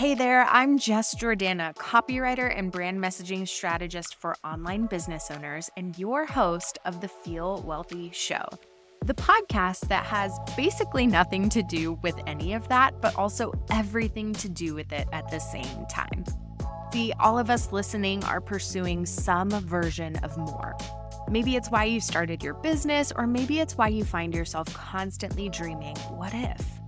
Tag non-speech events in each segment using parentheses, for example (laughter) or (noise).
Hey there, I'm Jess Jordana, copywriter and brand messaging strategist for online business owners, and your host of the Feel Wealthy Show, the podcast that has basically nothing to do with any of that, but also everything to do with it at the same time. See, all of us listening are pursuing some version of more. Maybe it's why you started your business, or maybe it's why you find yourself constantly dreaming, what if?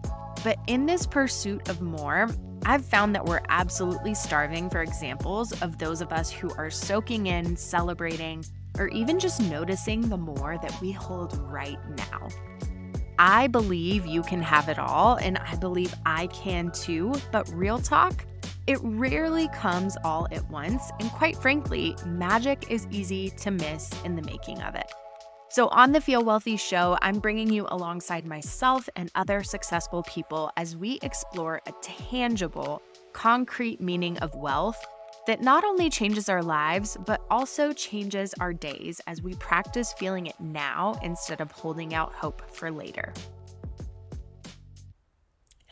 But in this pursuit of more, I've found that we're absolutely starving for examples of those of us who are soaking in, celebrating, or even just noticing the more that we hold right now. I believe you can have it all, and I believe I can too, but real talk, it rarely comes all at once, and quite frankly, magic is easy to miss in the making of it. So, on the Feel Wealthy show, I'm bringing you alongside myself and other successful people as we explore a tangible, concrete meaning of wealth that not only changes our lives, but also changes our days as we practice feeling it now instead of holding out hope for later.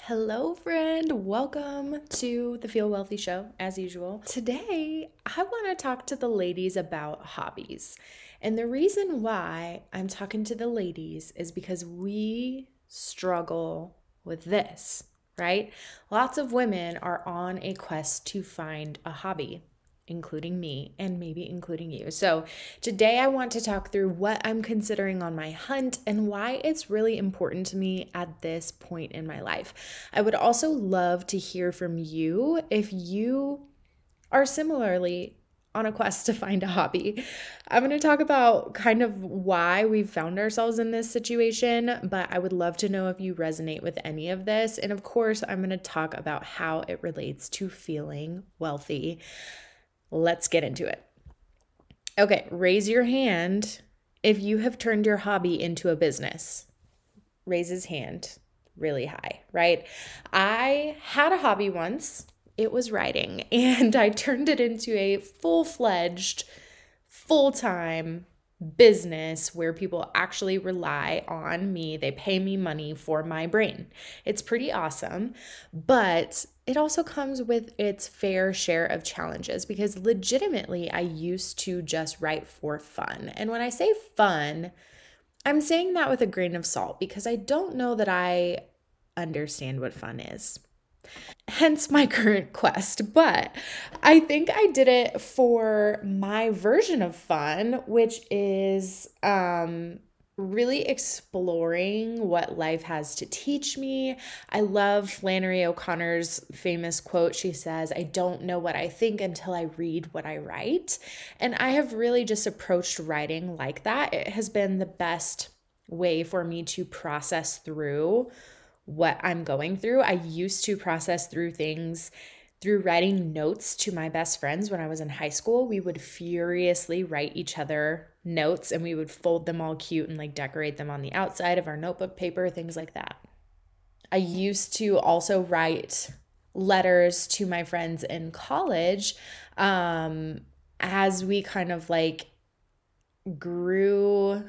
Hello, friend. Welcome to the Feel Wealthy Show, as usual. Today, I want to talk to the ladies about hobbies. And the reason why I'm talking to the ladies is because we struggle with this, right? Lots of women are on a quest to find a hobby including me and maybe including you. So, today I want to talk through what I'm considering on my hunt and why it's really important to me at this point in my life. I would also love to hear from you if you are similarly on a quest (laughs) to find a hobby. I'm going to talk about kind of why we've found ourselves in this situation, but I would love to know if you resonate with any of this. And of course, I'm going to talk about how it relates to feeling wealthy. Let's get into it. Okay, raise your hand if you have turned your hobby into a business. Raise his hand really high, right? I had a hobby once it was writing. (laughs) And I turned it into a full fledged, full time business where people actually rely on me. They pay me money for my brain. It's pretty awesome, but it also comes with its fair share of challenges because legitimately I used to just write for fun. And when I say fun, I'm saying that with a grain of salt because I don't know that I understand what fun is hence my (laughs) current quest. But I think I did it for my version of fun, which is um, really exploring what life has to teach me. I love Flannery O'Connor's famous quote. She says, I don't know what I think until I read what I write. And I have really just approached writing like that. It has been the best way for me to process through what I'm going through. I used to process through things through writing notes to my best friends when I was in high school. We would furiously write each other notes and we would fold them all cute and like decorate them on the outside of our notebook paper, things like that. I used to also write letters to my friends in college um, as we kind of like grew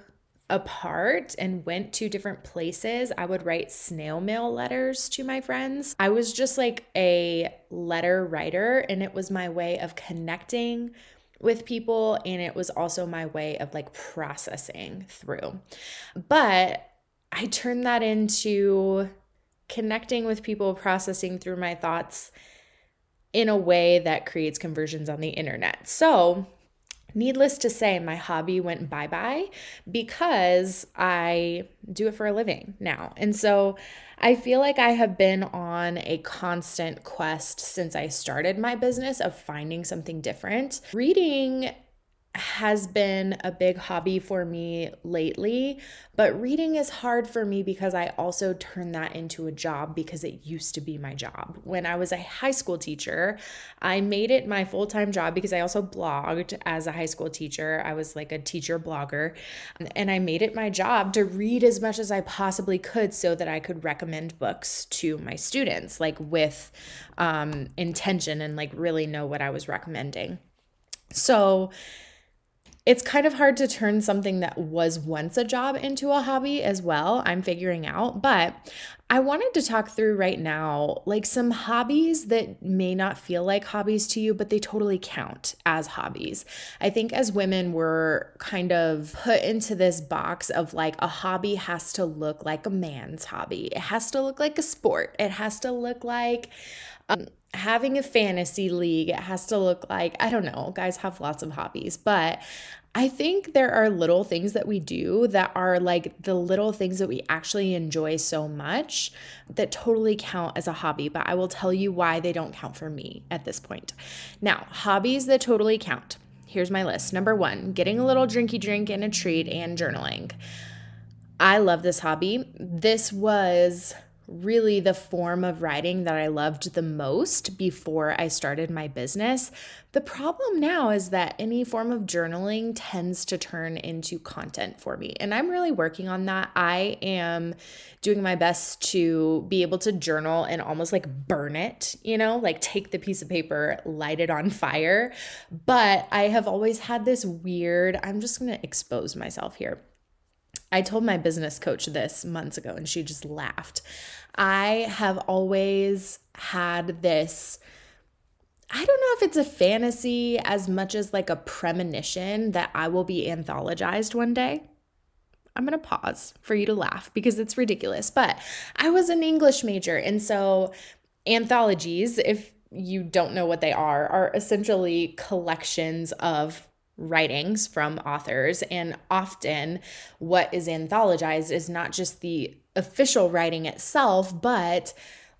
apart and went to different places, I would write snail mail letters to my friends. I was just like a letter writer, and it was my way of connecting with people, and it was also my way of like processing through. But I turned that into connecting with people, processing through my thoughts in a way that creates conversions on the internet. So, Needless to say, my hobby went bye bye because I do it for a living now. And so I feel like I have been on a constant quest since I started my business of finding something different. Reading has been a big hobby for me lately, but reading is hard for me because I also turned that into a job because it used to be my job. When I was a high school teacher, I made it my full time job because I also blogged as a high school teacher. I was like a teacher blogger, and I made it my job to read as much as I possibly could so that I could recommend books to my students, like with um, intention and like really know what I was recommending. So, it's kind of hard to turn something that was once a job into a hobby as well. I'm figuring out, but I wanted to talk through right now like some hobbies that may not feel like hobbies to you, but they totally count as hobbies. I think as women, we're kind of put into this box of like a hobby has to look like a man's hobby, it has to look like a sport, it has to look like um, having a fantasy league. It has to look like, I don't know, guys have lots of hobbies, but I think there are little things that we do that are like the little things that we actually enjoy so much that totally count as a hobby, but I will tell you why they don't count for me at this point. Now, hobbies that totally count. Here's my list. Number one, getting a little drinky drink and a treat and journaling. I love this hobby. This was really the form of writing that I loved the most before I started my business. The problem now is that any form of journaling tends to turn into content for me. And I'm really working on that. I am doing my best to be able to journal and almost like burn it, you know, like take the piece of paper, light it on fire. But I have always had this weird, I'm just going to expose myself here. I told my business coach this months ago and she just laughed. I have always had this. I don't know if it's a fantasy as much as like a premonition that I will be anthologized one day. I'm going to pause for you to laugh because it's ridiculous. But I was an English major. And so, anthologies, if you don't know what they are, are essentially collections of writings from authors. And often, what is anthologized is not just the official writing itself, but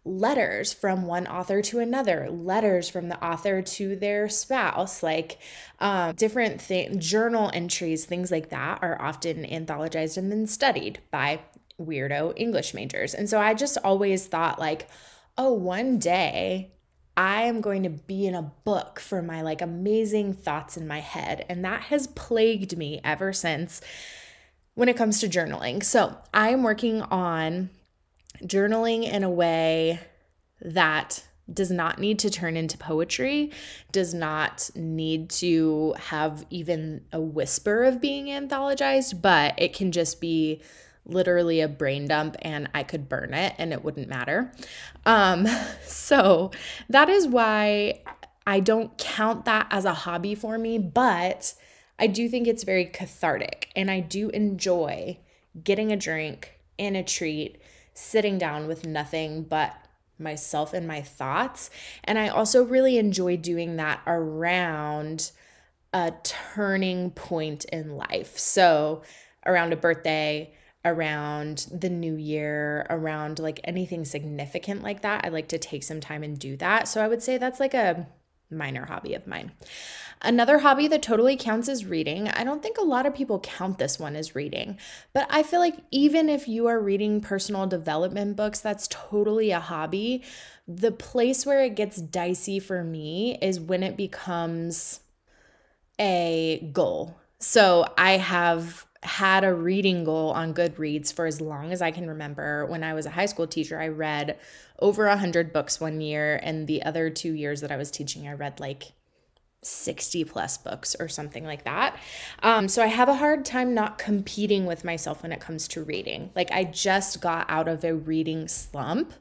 letters from one author to another, letters from the author to their spouse, like um, different things, journal entries, things like that are often anthologized and then studied by weirdo English majors. And so I just always thought, like, oh, one day I am going to be in a book for my like amazing thoughts in my head. And that has plagued me ever since when it comes to journaling. So I am working on journaling in a way that does not need to turn into poetry, does not need to have even a whisper of being anthologized, but it can just be literally a brain dump and I could burn it and it wouldn't matter. Um, (laughs) so that is why I don't count that as a hobby for me, but I do think it's very cathartic and I do enjoy getting a drink and a treat, sitting down with nothing but myself and my thoughts. And I also really enjoy doing that around a turning point in life. So, around a birthday, around the new year, around like anything significant like that. I like to take some time and do that. So I would say that's like a minor hobby of mine. Another hobby that totally counts is reading. I don't think a lot of people count this one as reading, but I feel like even if you are reading personal development books, that's totally a hobby. The place where it gets dicey for me is when it becomes a goal. So I have had a reading goal on Goodreads for as long as I can remember. When I was a high school teacher, I read over 100 books one year, and the other two years that I was teaching, I read like 60 plus books or something like that. Um, so I have a hard time not competing with myself when it comes to reading. Like, I just got out of a reading slump.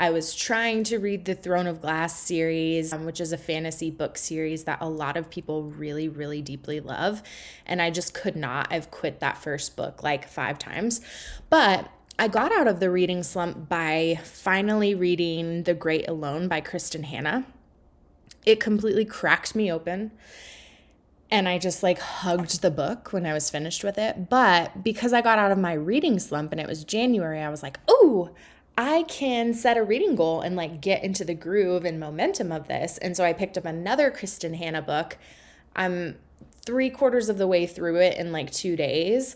I was trying to read the Throne of Glass series, um, which is a fantasy book series that a lot of people really, really deeply love. And I just could not. I've quit that first book like five times. But I got out of the reading slump by finally reading The Great Alone by Kristin Hannah. It completely cracked me open and I just like hugged the book when I was finished with it. But because I got out of my reading slump and it was January, I was like, oh, I can set a reading goal and like get into the groove and momentum of this. And so I picked up another Kristin Hannah book. I'm three quarters of the way through it in like two days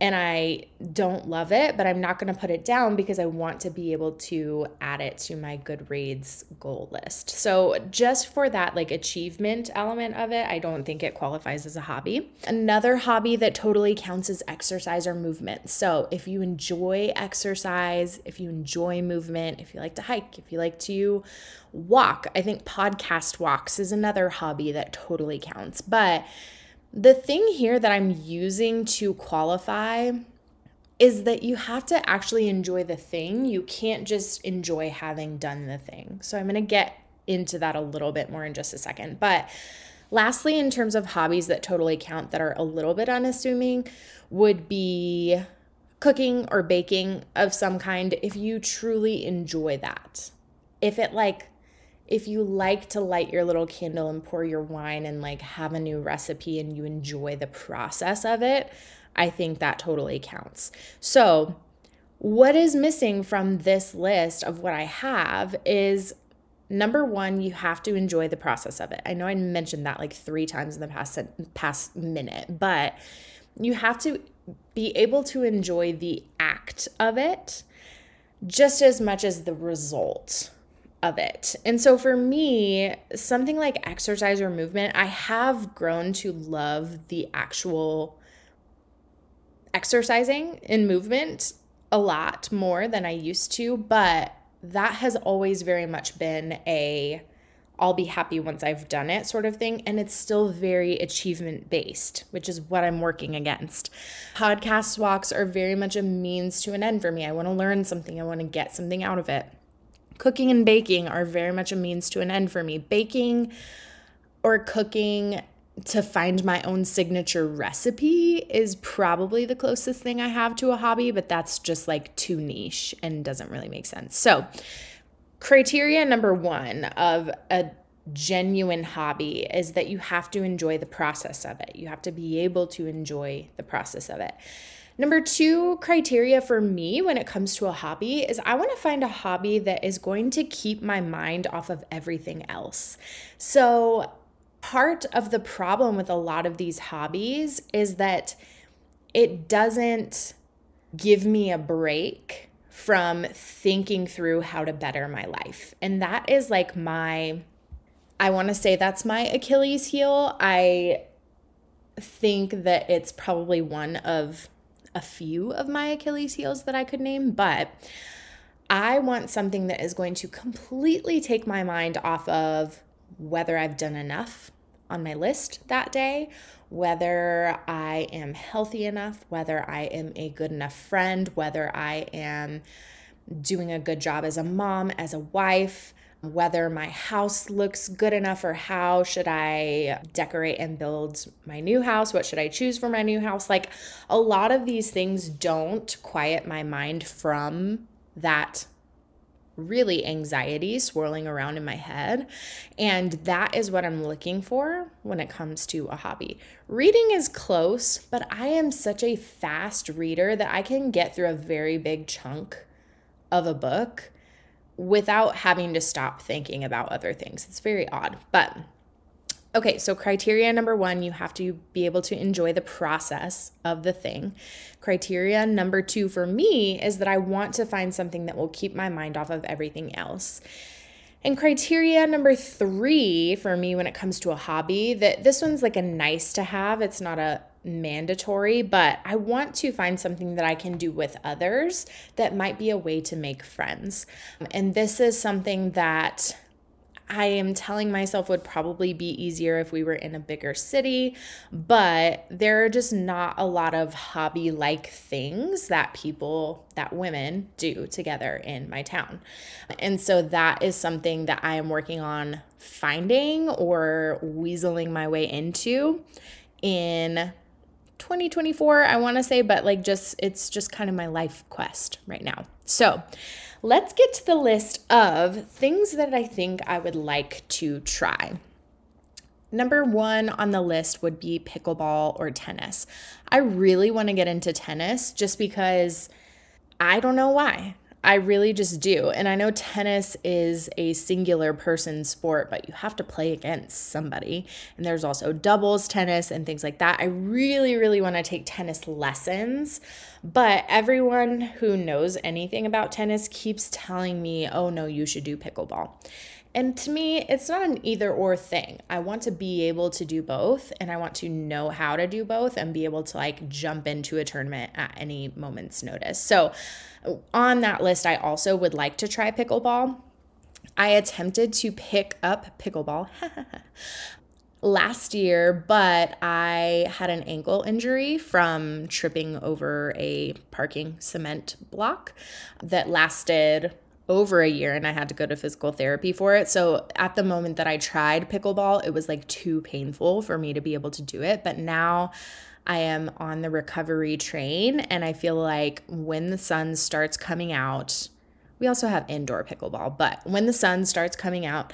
and I don't love it, but I'm not going to put it down because I want to be able to add it to my Goodreads goal list. So, just for that like achievement element of it, I don't think it qualifies as a hobby. Another hobby that totally counts as exercise or movement. So, if you enjoy exercise, if you enjoy movement, if you like to hike, if you like to walk, I think podcast walks is another hobby that totally counts. But the thing here that I'm using to qualify is that you have to actually enjoy the thing. You can't just enjoy having done the thing. So I'm going to get into that a little bit more in just a second. But lastly, in terms of hobbies that totally count that are a little bit unassuming, would be cooking or baking of some kind if you truly enjoy that. If it like if you like to light your little candle and pour your wine and like have a new recipe and you enjoy the process of it, I think that totally counts. So, what is missing from this list of what I have is number one, you have to enjoy the process of it. I know I mentioned that like three times in the past past minute, but you have to be able to enjoy the act of it just as much as the result of it. And so for me, something like exercise or movement, I have grown to love the actual exercising and movement a lot more than I used to, but that has always very much been a I'll be happy once I've done it sort of thing. And it's still very achievement based, which is what I'm working against. Podcast walks are very much a means to an end for me. I want to learn something, I want to get something out of it. Cooking and baking are very much a means to an end for me. Baking or cooking to find my own signature recipe is probably the closest thing I have to a hobby, but that's just like too niche and doesn't really make sense. So, criteria number one of a genuine hobby is that you have to enjoy the process of it. You have to be able to enjoy the process of it. Number two criteria for me when it comes to a hobby is I want to find a hobby that is going to keep my mind off of everything else. So, part of the problem with a lot of these hobbies is that it doesn't give me a break from thinking through how to better my life. And that is like my, I want to say that's my Achilles heel. I think that it's probably one of a few of my Achilles heels that I could name, but I want something that is going to completely take my mind off of whether I've done enough on my list that day, whether I am healthy enough, whether I am a good enough friend, whether I am doing a good job as a mom, as a wife, whether my house looks good enough or how should I decorate and build my new house? What should I choose for my new house? Like a lot of these things don't quiet my mind from that really anxiety swirling around in my head. And that is what I'm looking for when it comes to a hobby. Reading is close, but I am such a fast reader that I can get through a very big chunk of a book without having to stop thinking about other things. It's very odd. But okay, so criteria number one, you have to be able to enjoy the process of the thing. Criteria number two for me is that I want to find something that will keep my mind off of everything else. And criteria number three for me when it comes to a hobby, that this one's like a nice to have. It's not a mandatory, but I want to find something that I can do with others that might be a way to make friends. Um, and this is something that I am telling myself would probably be easier if we were in a bigger city, but there are just not a lot of hobby like things that people, that women do together in my town. And so that is something that I am working on finding or weaseling my way into in 2024, I want to say, but like just it's just kind of my life quest right now. So, let's get to the list of things that I think I would like to try. Number one on the list would be pickleball or tennis. I really want to get into tennis just because I don't know why. I really just do. And I know tennis is a singular person sport, but you have to play against somebody. And there's also doubles tennis and things like that. I really, really want to take tennis lessons. But everyone who knows anything about tennis keeps telling me, oh no, you should do pickleball. And to me, it's not an either or thing. I want to be able to do both and I want to know how to do both and be able to like jump into a tournament at any moment's notice. So, on that list, I also would like to try pickleball. I attempted to pick up pickleball (laughs) last year, but I had an ankle injury from tripping over a parking cement block that lasted over a year and I had to go to physical therapy for it. So at the moment that I tried pickleball, it was like too painful for me to be able to do it. But now I am on the recovery train and I feel like when the sun starts coming out, we also have indoor pickleball, but when the sun starts coming out,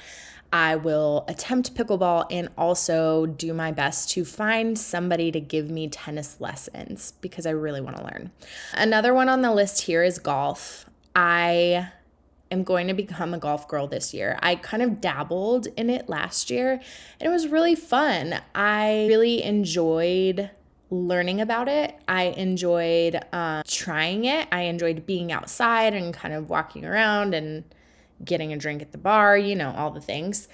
I will attempt pickleball and also do my best to find somebody to give me tennis lessons because I really want to learn. Another one on the list here is golf. I am going to become a golf girl this year. I kind of dabbled in it last year and it was really fun. I really enjoyed learning about it. I enjoyed uh, trying it. I enjoyed being outside and kind of walking around and getting a drink at the bar, you know, all the things.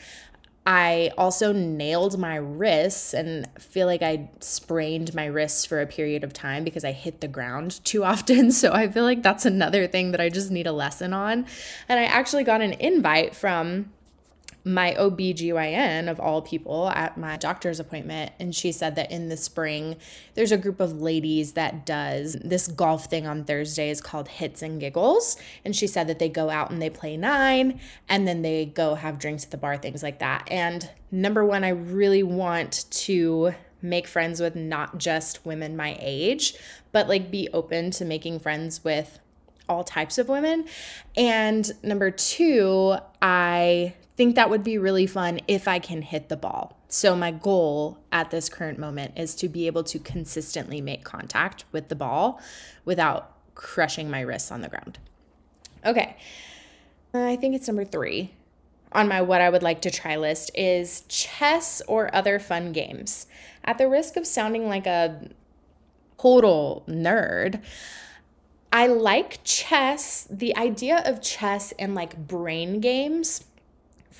I also nailed my wrists and feel like I sprained my wrists for a period of time because I hit the ground too (laughs) often. So I feel like that's another thing that I just need a lesson on. And I actually got an invite from my OBGYN of all people at my doctor's appointment and she said that in the spring there's a group of ladies that does this golf thing on Thursdays called Hits and Giggles and she said that they go out and they play 9 and then they go have drinks at the bar things like that. And number 1 I really want to make friends with not just women my age, but like be open to making friends with all types of women. And number 2, I think that would be really fun if I can hit the ball. So, my goal at this current moment is to be able to consistently make contact with the ball without crushing my wrists on the ground. Okay, uh, I think it's number three on my what I would like to try list is chess or other fun games. At the risk of sounding like a total nerd, I like chess, the idea of chess and like brain games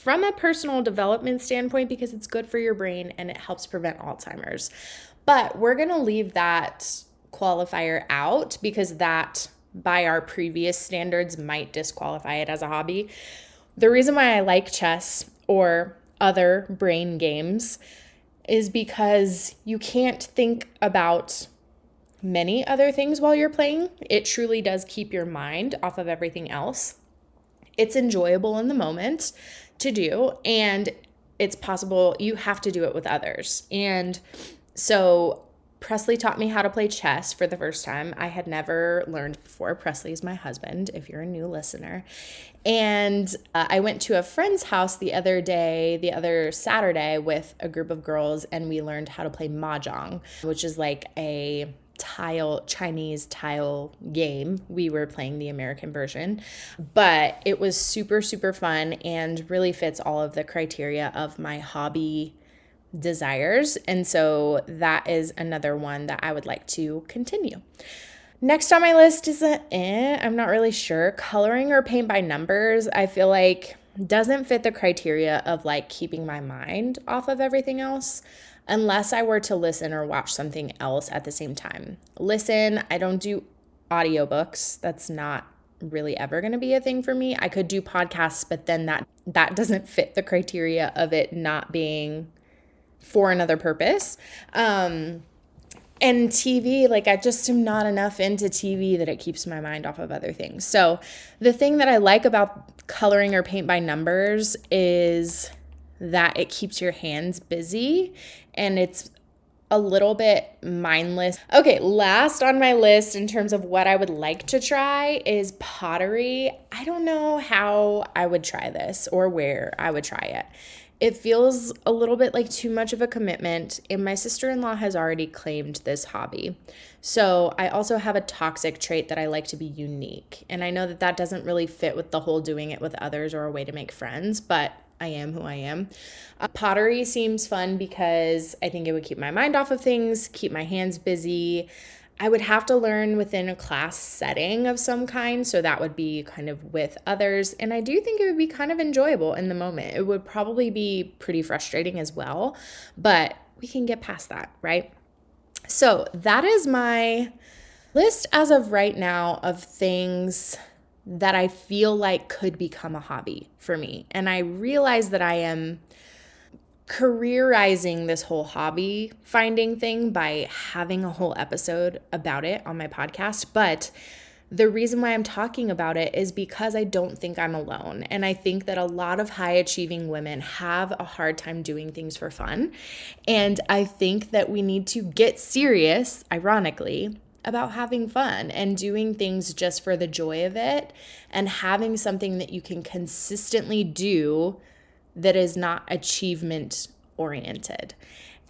from a personal development standpoint because it's good for your brain and it helps prevent Alzheimer's. But we're going to leave that qualifier out because that, by our previous standards, might disqualify it as a hobby. The reason why I like chess or other brain games is because you can't think about many other things while you're playing. It truly does keep your mind off of everything else. It's enjoyable in the moment to do and it's possible you have to do it with others. And so Presley taught me how to play chess for the first time. I had never learned before. Presley is my husband, if you're a new listener. And uh, I went to a friend's house the other day, the other Saturday, with a group of girls, and we learned how to play mahjong, which is like a tile Chinese tile game. We were playing the American version, but it was super super fun and really fits all of the criteria of my hobby desires. And so that is another one that I would like to continue. Next on my list is a eh, I'm not really sure. Coloring or paint by numbers, I feel like doesn't fit the criteria of like keeping my mind off of everything else unless I were to listen or watch something else at the same time. Listen, I don't do audiobooks. That's not really ever going to be a thing for me. I could do podcasts, but then that that doesn't fit the criteria of it not being for another purpose. Um and TV, like I just am not enough into TV that it keeps my mind off of other things. So, the thing that I like about coloring or paint by numbers is that it keeps your hands busy and it's a little bit mindless. Okay, last on my list in terms of what I would like to try is pottery. I don't know how I would try this or where I would try it. It feels a little bit like too much of a commitment, and my sister in law has already claimed this hobby. So, I also have a toxic trait that I like to be unique. And I know that that doesn't really fit with the whole doing it with others or a way to make friends, but I am who I am. Uh, pottery seems fun because I think it would keep my mind off of things, keep my hands busy. I would have to learn within a class setting of some kind. So that would be kind of with others. And I do think it would be kind of enjoyable in the moment. It would probably be pretty frustrating as well, but we can get past that, right? So that is my list as of right now of things that I feel like could become a hobby for me. And I realize that I am careerizing this whole hobby finding thing by having a whole episode about it on my podcast, but the reason why I'm talking about it is because I don't think I'm alone. And I think that a lot of high achieving women have a hard time doing things for fun. And I think that we need to get serious, ironically, about having fun and doing things just for the joy of it and having something that you can consistently do that is not achievement oriented.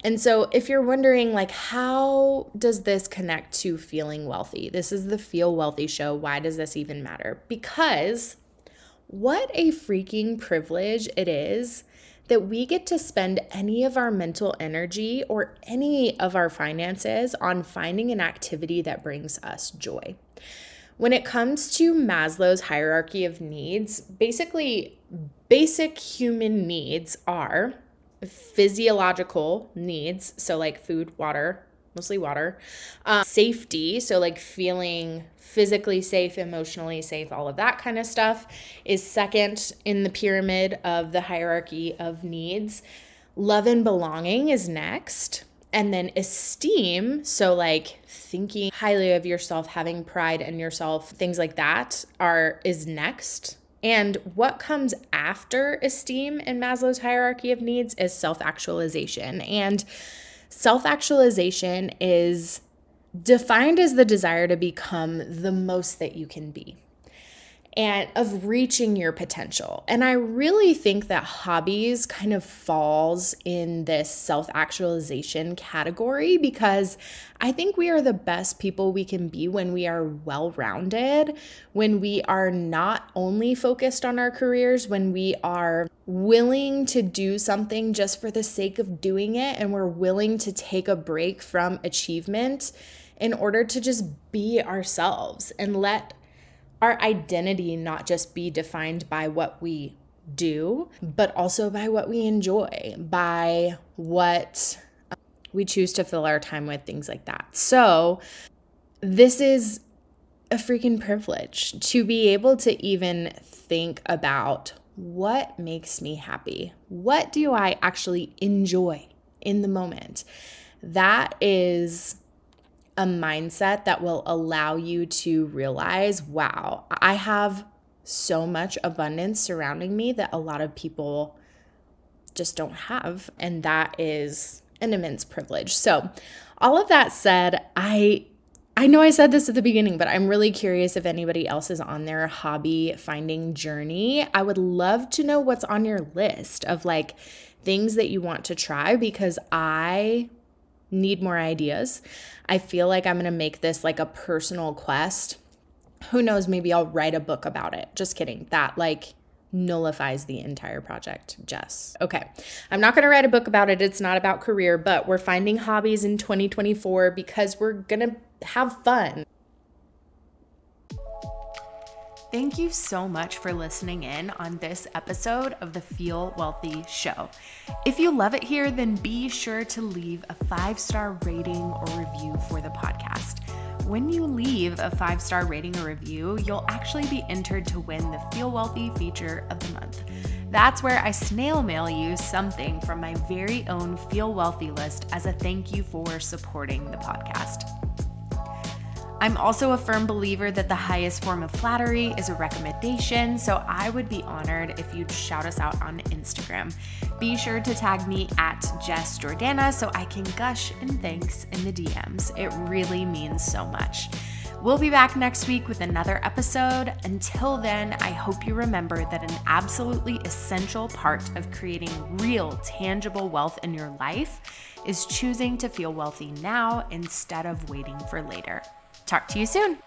And so if you're wondering like how does this connect to feeling wealthy? This is the Feel Wealthy show. Why does this even matter? Because what a freaking privilege it is that we get to spend any of our mental energy or any of our finances on finding an activity that brings us joy. When it comes to Maslow's hierarchy of needs, basically, basic human needs are physiological needs, so like food, water, mostly water, um, safety, so like feeling physically safe, emotionally safe, all of that kind of stuff, is second in the pyramid of the hierarchy of needs. Love and belonging is next. And then esteem, so like thinking highly of yourself, having pride in yourself, things like that are is next and what comes after esteem in Maslow's hierarchy of needs is self actualization. And self actualization is defined as the desire to become the most that you can be and of reaching your potential. And I really think that hobbies kind of falls in this self-actualization category because I think we are the best people we can be when we are well-rounded, when we are not only focused on our careers, when we are willing to do something just for the sake of doing it and we're willing to take a break from achievement in order to just be ourselves and let our identity not just be defined by what we do, but also by what we enjoy, by what um, we choose to fill our time with, things like that. So, this is a freaking privilege to be able to even think about what makes me happy? What do I actually enjoy in the moment? That is a mindset that will allow you to realize wow, I have so much abundance surrounding me that a lot of people just don't have. And that is an immense privilege. So, all of that said, I I know I said this at the beginning, but I'm really curious if anybody else is on their hobby finding journey. I would love to know what's on your list of like things that you want to try because I need more ideas. I feel like I'm going to make this like a personal quest. Who knows, maybe I'll write a book about it. Just kidding. That like nullifies the entire project, Jess. Okay. I'm not going to write a book about it. It's not about career, but we're finding hobbies in 2024 because we're going to have fun. Thank you so much for listening in on this episode of the Feel Wealthy Show. If you love it here, then be sure to leave a five star rating or review for the podcast. When you leave a five star rating or review, you'll actually be entered to win the Feel Wealthy feature of the month. That's where I snail mail you something from my very own Feel Wealthy list as a thank you for supporting the podcast. I'm also a firm believer that the highest form of flattery is a recommendation, so I would be honored if you'd shout us out on Instagram. Be sure to tag me at Jess Jordana so I can gush in thanks in the DMs. It really means so much. We'll be back next week with another episode. Until then, I hope you remember that an absolutely essential part of creating real, tangible wealth in your life is choosing to feel wealthy now instead of waiting for later. Talk to you soon.